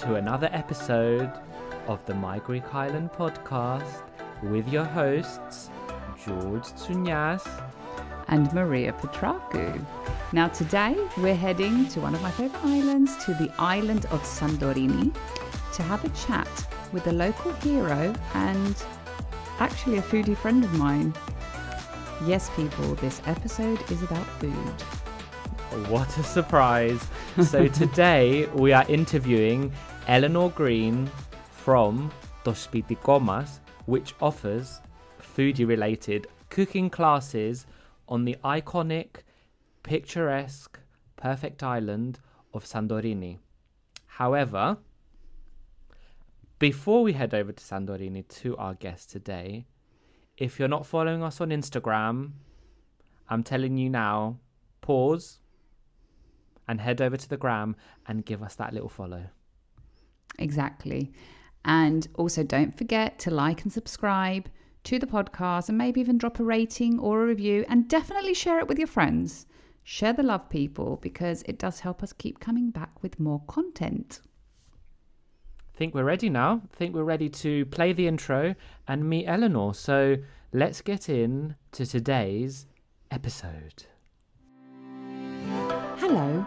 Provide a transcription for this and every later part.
to another episode of the My Greek Island podcast with your hosts, George Tsounyas. and Maria Petraku. Now, today we're heading to one of my favorite islands, to the island of Santorini, to have a chat with a local hero and actually a foodie friend of mine. Yes, people, this episode is about food. What a surprise! So, today we are interviewing Eleanor Green from To Spitiko Mas, which offers foodie related cooking classes on the iconic, picturesque, perfect island of Santorini. However, before we head over to Santorini to our guest today, if you're not following us on Instagram, I'm telling you now, pause and head over to the gram and give us that little follow. Exactly. And also, don't forget to like and subscribe to the podcast and maybe even drop a rating or a review and definitely share it with your friends. Share the love, people, because it does help us keep coming back with more content. I think we're ready now. I think we're ready to play the intro and meet Eleanor. So let's get in to today's episode. Hello,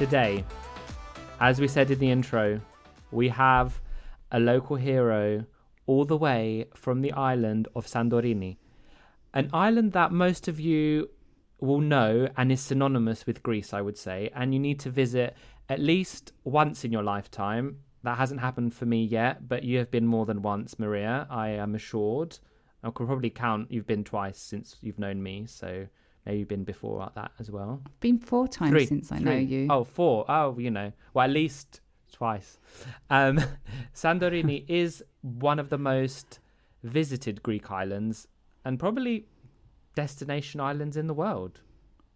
Today, as we said in the intro, we have a local hero all the way from the island of Santorini, an island that most of you will know and is synonymous with Greece, I would say, and you need to visit at least once in your lifetime. That hasn't happened for me yet, but you have been more than once, Maria, I am assured. I could probably count you've been twice since you've known me, so maybe you've been before that as well. Been four times Three. since I know you. Oh, four. Oh, you know. Well, at least twice. Um, Santorini is one of the most visited Greek islands and probably destination islands in the world.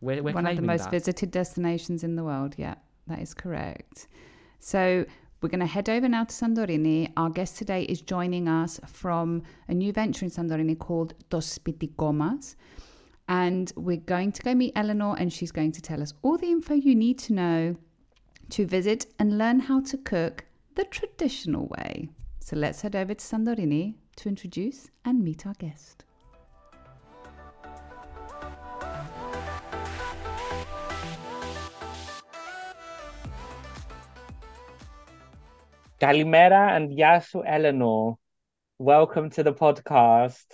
We're, we're One of the most that. visited destinations in the world. Yeah, that is correct. So we're going to head over now to Santorini. Our guest today is joining us from a new venture in Santorini called To Spitiko Mas. And we're going to go meet Eleanor, and she's going to tell us all the info you need to know to visit and learn how to cook the traditional way. So let's head over to Santorini to introduce and meet our guest. Kalimera and Yasu Eleanor. Welcome to the podcast.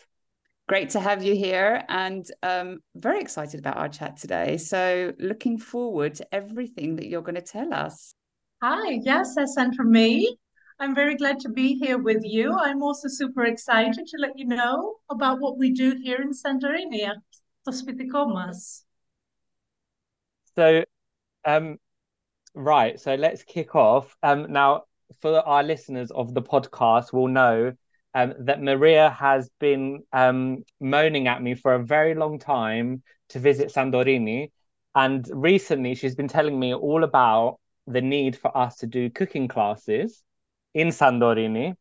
Great to have you here and um, very excited about our chat today. So, looking forward to everything that you're going to tell us. Hi, yes, that's and for me. I'm very glad to be here with you. I'm also super excited to let you know about what we do here in Santorini at To Spitiko Mas. So, um, right, so let's kick off. Um, now, for our listeners of the podcast, will know um, that Maria has been um, moaning at me for a very long time to visit Santorini. And recently, she's been telling me all about the need for us to do cooking classes in Santorini.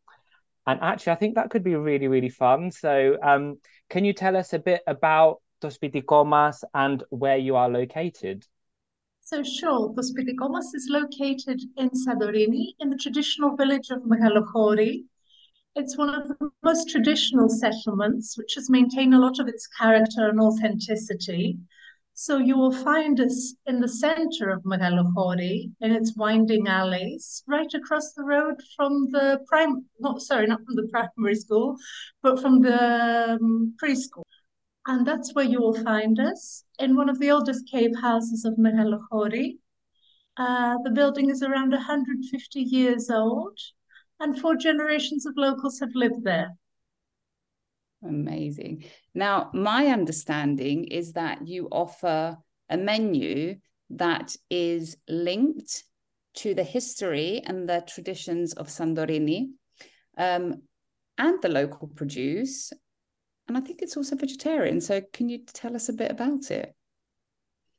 And actually, I think that could be really, really fun. So, um, can you tell us a bit about To Spitiko Mas and where you are located? So sure, To Spitiko Mas is located in Santorini, in the traditional village of Megalochori, it's one of the most traditional settlements, which has maintained a lot of its character and authenticity. So you will find us in the center of Megalochori, in its winding alleys, right across the road from the prime, not sorry, not from the primary school, but from the um, preschool. And that's where you will find us in one of the oldest cave houses of Megalochori. Uh, the building is around 150 years old and four generations of locals have lived there. Amazing. Now, my understanding is that you offer a menu that is linked to the history and the traditions of Santorini um, and the local produce. And I think it's also vegetarian. So, can you tell us a bit about it?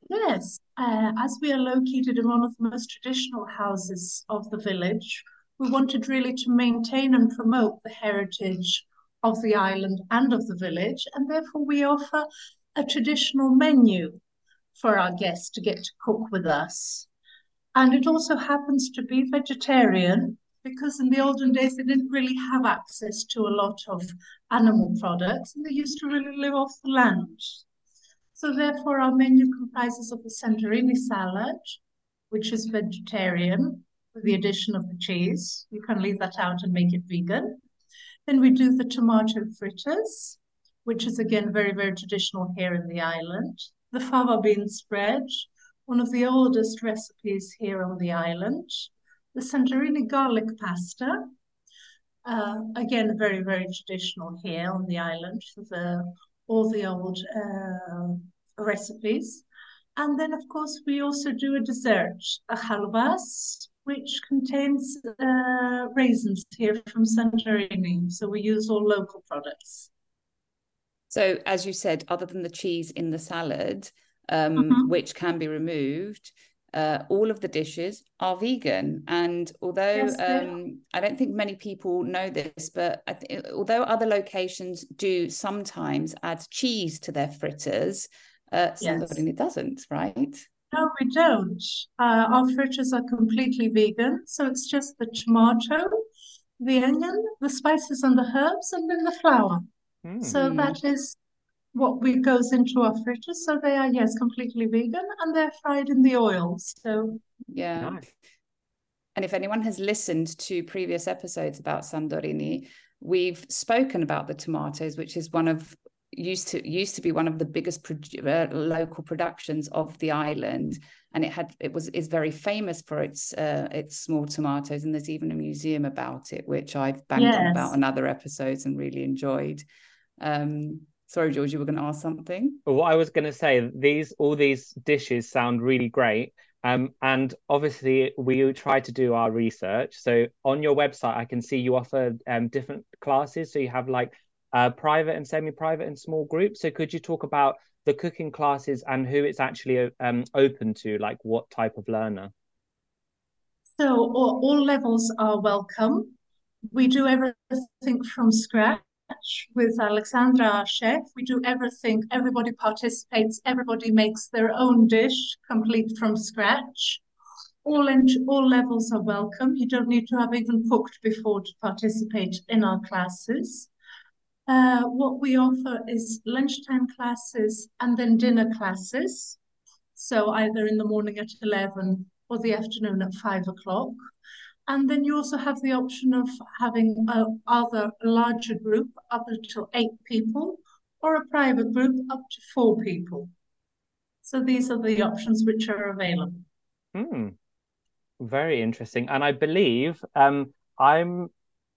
Yes. Uh, as we are located in one of the most traditional houses of the village, we wanted really to maintain and promote the heritage of the island and of the village, and therefore we offer a traditional menu for our guests to get to cook with us. And it also happens to be vegetarian because in the olden days they didn't really have access to a lot of animal products and they used to really live off the land. So therefore our menu comprises of a Santorini salad, which is vegetarian, with the addition of the cheese. You can leave that out and make it vegan. Then we do the tomato fritters, which is again very, very traditional here in the island. The fava bean spread, one of the oldest recipes here on the island. The Santorini garlic pasta, uh, again very, very traditional here on the island for the all the old uh, recipes. And then, of course, we also do a dessert, a halvas, which contains uh, raisins here from Santorini. So we use all local products. So, as you said, other than the cheese in the salad, um, mm-hmm. which can be removed, uh, all of the dishes are vegan. And although yes, um, I don't think many people know this, but th- although other locations do sometimes add cheese to their fritters, uh, Santorini yes. doesn't, right? No, we don't. Uh, our fritters are completely vegan. So it's just the tomato, the onion, the spices and the herbs, and then the flour. Mm. So that is what we goes into our fritters. So they are, yes, completely vegan and they're fried in the oil. So yeah. Nice. And if anyone has listened to previous episodes about Santorini, we've spoken about the tomatoes, which is one of used to used to be one of the biggest pro- uh, local productions of the island and it had it was is very famous for its uh, its small tomatoes and there's even a museum about it which I've banged yes. on about on other episodes and really enjoyed um sorry George you were going to ask something well, what I was going to say these all these dishes sound really great um, and obviously, we try to do our research. So on your website, I can see you offer um, different classes. So you have like uh, private and semi-private and small groups. So could you talk about the cooking classes and who it's actually um, open to, like what type of learner? So all, all levels are welcome. We do everything from scratch with Alexandra, our chef. We do everything. Everybody participates. Everybody makes their own dish, complete from scratch. All all levels are welcome. You don't need to have even cooked before to participate in our classes. Uh, what we offer is lunchtime classes and then dinner classes. So either in the morning at 11 or the afternoon at 5 o'clock. And then you also have the option of having a other larger group up to eight people or a private group up to four people. So these are the options which are available. Hmm. Very interesting. And I believe um, I'm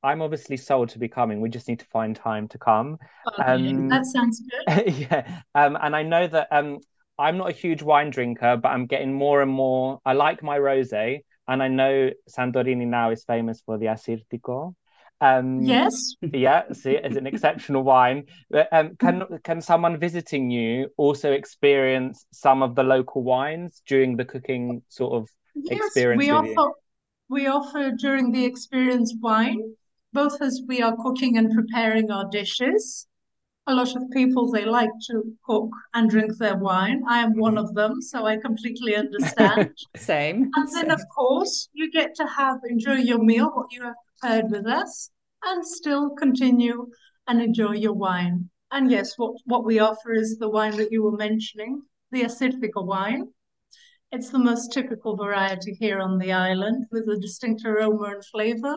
I'm obviously sold to be coming. We just need to find time to come. Um, that sounds good. yeah. Um, and I know that um, I'm not a huge wine drinker, but I'm getting more and more. I like my rosé, and I know Santorini now is famous for the Assyrtiko. Um, yes. Yeah, see, it's an exceptional wine. Um, can can someone visiting you also experience some of the local wines during the cooking sort of yes, experience? we offer we offer during the experience wine, both as we are cooking and preparing our dishes. A lot of people they like to cook and drink their wine. I am one mm-hmm. of them, so I completely understand. Same. And then, Same. of course, you get to have enjoy your meal, what you have prepared with us, and still continue and enjoy your wine. And yes, what, what we offer is the wine that you were mentioning, the Assyrtiko wine. It's the most typical variety here on the island with a distinct aroma and flavor.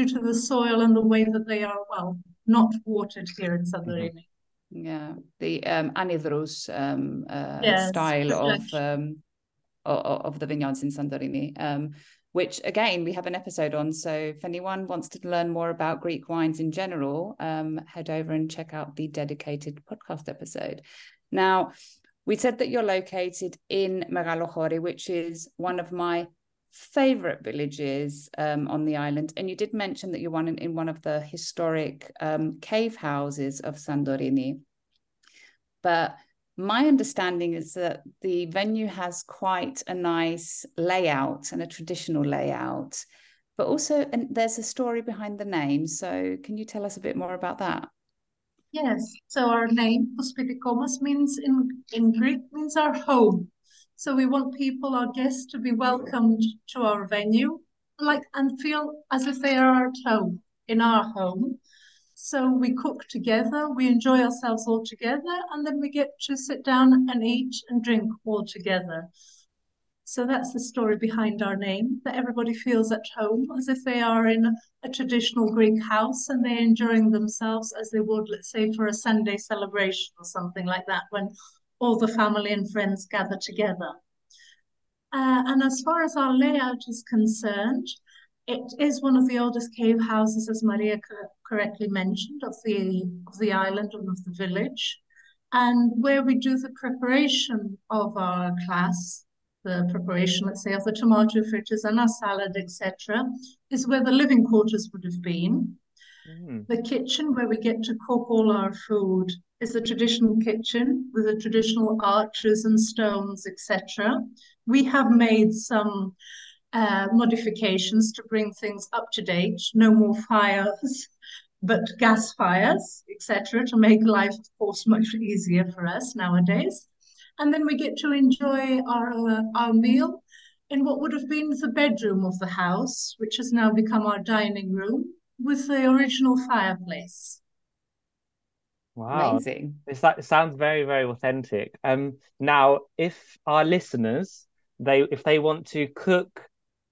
Due to the soil and the way that they are, well, not watered here in Santorini. Yeah, the um, anhydrous um, uh, yes, style of, um, of of the vineyards in Santorini. Um, which again we have an episode on. So if anyone wants to learn more about Greek wines in general, um, head over and check out the dedicated podcast episode. Now, we said that you're located in Megalochori, which is one of my favorite villages um, on the island. And you did mention that you're one in, in one of the historic um, cave houses of Santorini. But my understanding is that the venue has quite a nice layout and a traditional layout, but also and there's a story behind the name. So, can you tell us a bit more about that? Yes. So our name, To Spitiko Mas, means in in Greek means our home. So we want people, our guests, to be welcomed to our venue, like and feel as if they are at home in our home. So we cook together, we enjoy ourselves all together, and then we get to sit down and eat and drink all together. So that's the story behind our name, that everybody feels at home as if they are in a traditional Greek house and they're enjoying themselves as they would, let's say, for a Sunday celebration or something like that, when all the family and friends gather together. Uh, and as far as our layout is concerned, it is one of the oldest cave houses, as Maria co- correctly mentioned, of the of the island and of the village, and where we do the preparation of our class, the preparation, let's say, of the tomato fritters and our salad, etc., is where the living quarters would have been. Mm. The kitchen where we get to cook all our food is a traditional kitchen with the traditional arches and stones, etc. We have made some uh, modifications to bring things up to date. No more fires, but gas fires, etc., to make life, of course, much easier for us nowadays. And then we get to enjoy our uh, our meal in what would have been the bedroom of the house, which has now become our dining room, with the original fireplace. Wow, Amazing. It's it sounds very, very authentic. Um, now, if our listeners they if they want to cook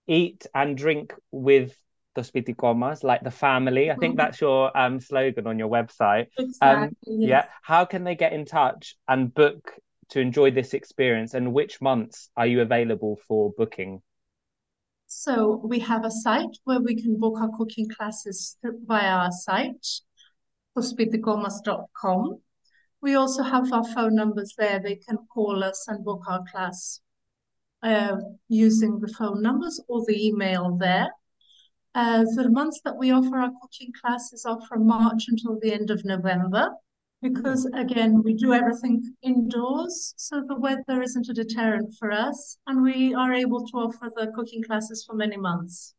eat and drink with the Spitiko Mas, like the family. I think mm-hmm. that's your um, slogan on your website. Exactly. Um, yes. Yeah. How can they get in touch and book to enjoy this experience? And which months are you available for booking? So we have a site where we can book our cooking classes via our site, tospitikomas.com. We also have our phone numbers there. They can call us and book our class uh, using the phone numbers or the email there. Uh, the months that we offer our cooking classes are from March until the end of November because again we do everything indoors so the weather isn't a deterrent for us and we are able to offer the cooking classes for many months.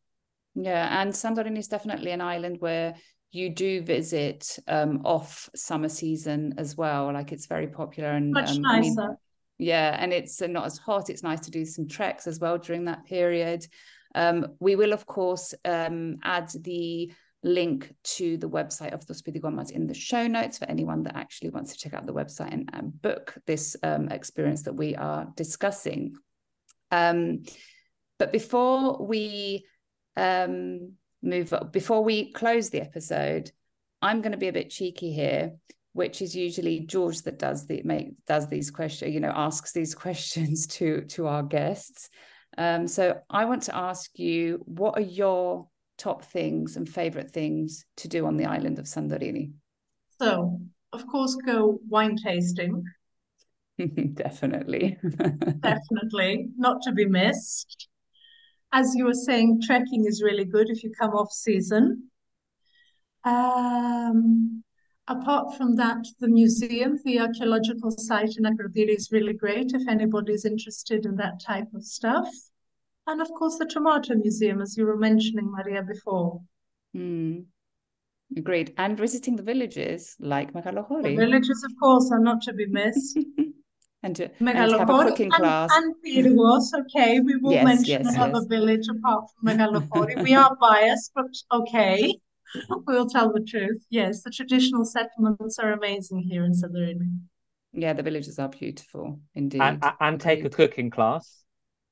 Yeah and santorini is definitely an island where you do visit um, off summer season as well. Like it's very popular and much um, nicer I mean, yeah and it's not as hot. It's nice to do some treks as well during that period. Um, we will of course um, add the link to the website of To Spitiko Mas in the show notes for anyone that actually wants to check out the website and, and book this um, experience that we are discussing. Um, but before we um, move before we close the episode, I'm going to be a bit cheeky here, which is usually George that does the make does these questions, you know, asks these questions to to our guests. Um, so I want to ask you, what are your top things and favorite things to do on the island of Santorini? So, of course, go wine tasting. Definitely. Definitely, not to be missed. As you were saying, trekking is really good if you come off season. Um, apart from that, the museum, the archaeological site in Akrotiri is really great if anybody's interested in that type of stuff and of course the Tomato Museum, as you were mentioning, Maria, before. Mm. Great. And visiting the villages like Megalochori. The villages, of course, are not to be missed. and to, and have a cooking and, class. And Pyrgos, okay. We will yes, mention yes, another yes. village apart from Megalochori. we are biased, but okay. We'll tell the truth. Yes, the traditional settlements are amazing here in Santorini. Yeah, the villages are beautiful indeed. And, and take a cooking class.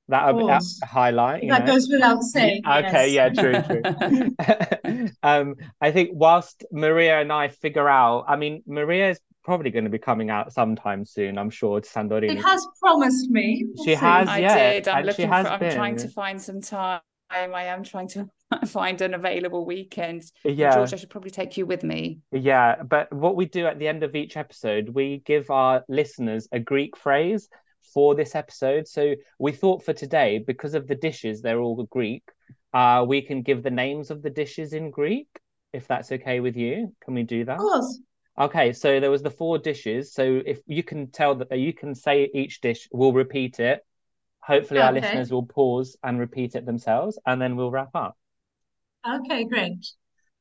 That would a highlight. that know? goes without saying. Okay, yes. yeah, true, true. um, I think whilst Maria and I figure out, I mean, Maria is probably going to be coming out sometime soon. I'm sure to Santorini. She has promised me. We'll she see. has. I yeah, did. I'm looking for. I'm been. trying to find some time. I am trying to find an available weekend. Yeah, George, I should probably take you with me. Yeah, but what we do at the end of each episode, we give our listeners a Greek phrase for this episode. So we thought for today, because of the dishes, they're all Greek, uh, we can give the names of the dishes in Greek, if that's okay with you. Can we do that? Of course. Okay, so there was the four dishes. So if you can tell that you can say each dish, we'll repeat it. Hopefully, okay. our listeners will pause and repeat it themselves, and then we'll wrap up. Okay, great.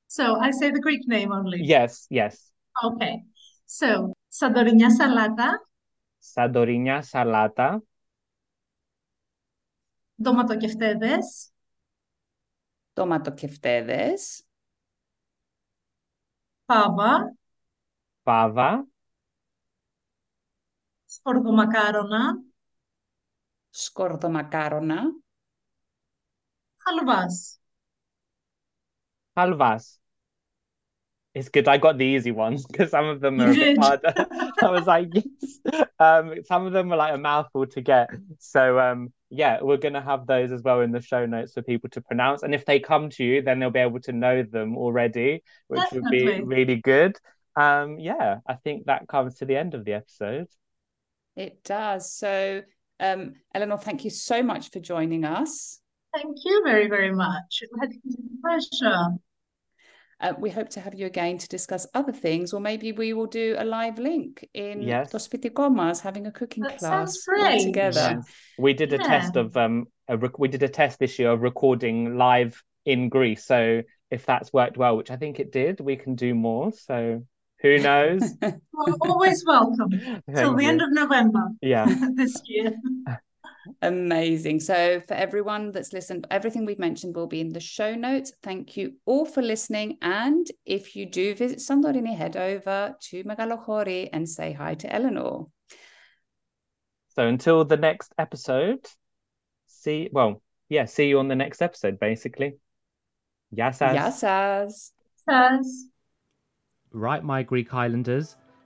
So I say the Greek name only. Yes, yes. Okay. So Santoriniá saláta, Σαντορίνια σαλάτα. Ντοματοκεφτέδες. Ντοματοκεφτέδες. Πάβα. Πάβα. Σκορδομακάρονα. Σκορδομακάρονα. Χαλβάς. Χαλβάς. It's good. I got the easy ones because some of them are a bit harder. I was like, yes. Um, some of them were like a mouthful to get. So um, yeah, we're gonna have those as well in the show notes for people to pronounce. And if they come to you, then they'll be able to know them already, which Definitely. would be really good. Um, yeah, I think that comes to the end of the episode. It does. So um, Eleanor, thank you so much for joining us. Thank you very, very much. It was a pleasure. Uh, we hope to have you again to discuss other things, or maybe we will do a live link in yes. To Spitiko Mas having a cooking that class together. Yes. We did a test of um, a rec- we did a test this year of recording live in Greece. So if that's worked well, which I think it did, we can do more. So who knows? well, always welcome till the end of November. Yeah, this year. Amazing. So, for everyone that's listened, everything we've mentioned will be in the show notes. Thank you all for listening. And if you do visit Santorini, head over to Megalochori and say hi to Eleanor. So, until the next episode, see, well, yeah, see you on the next episode, basically. Yassas. Yassas. Yassas. Right, my Greek Islanders.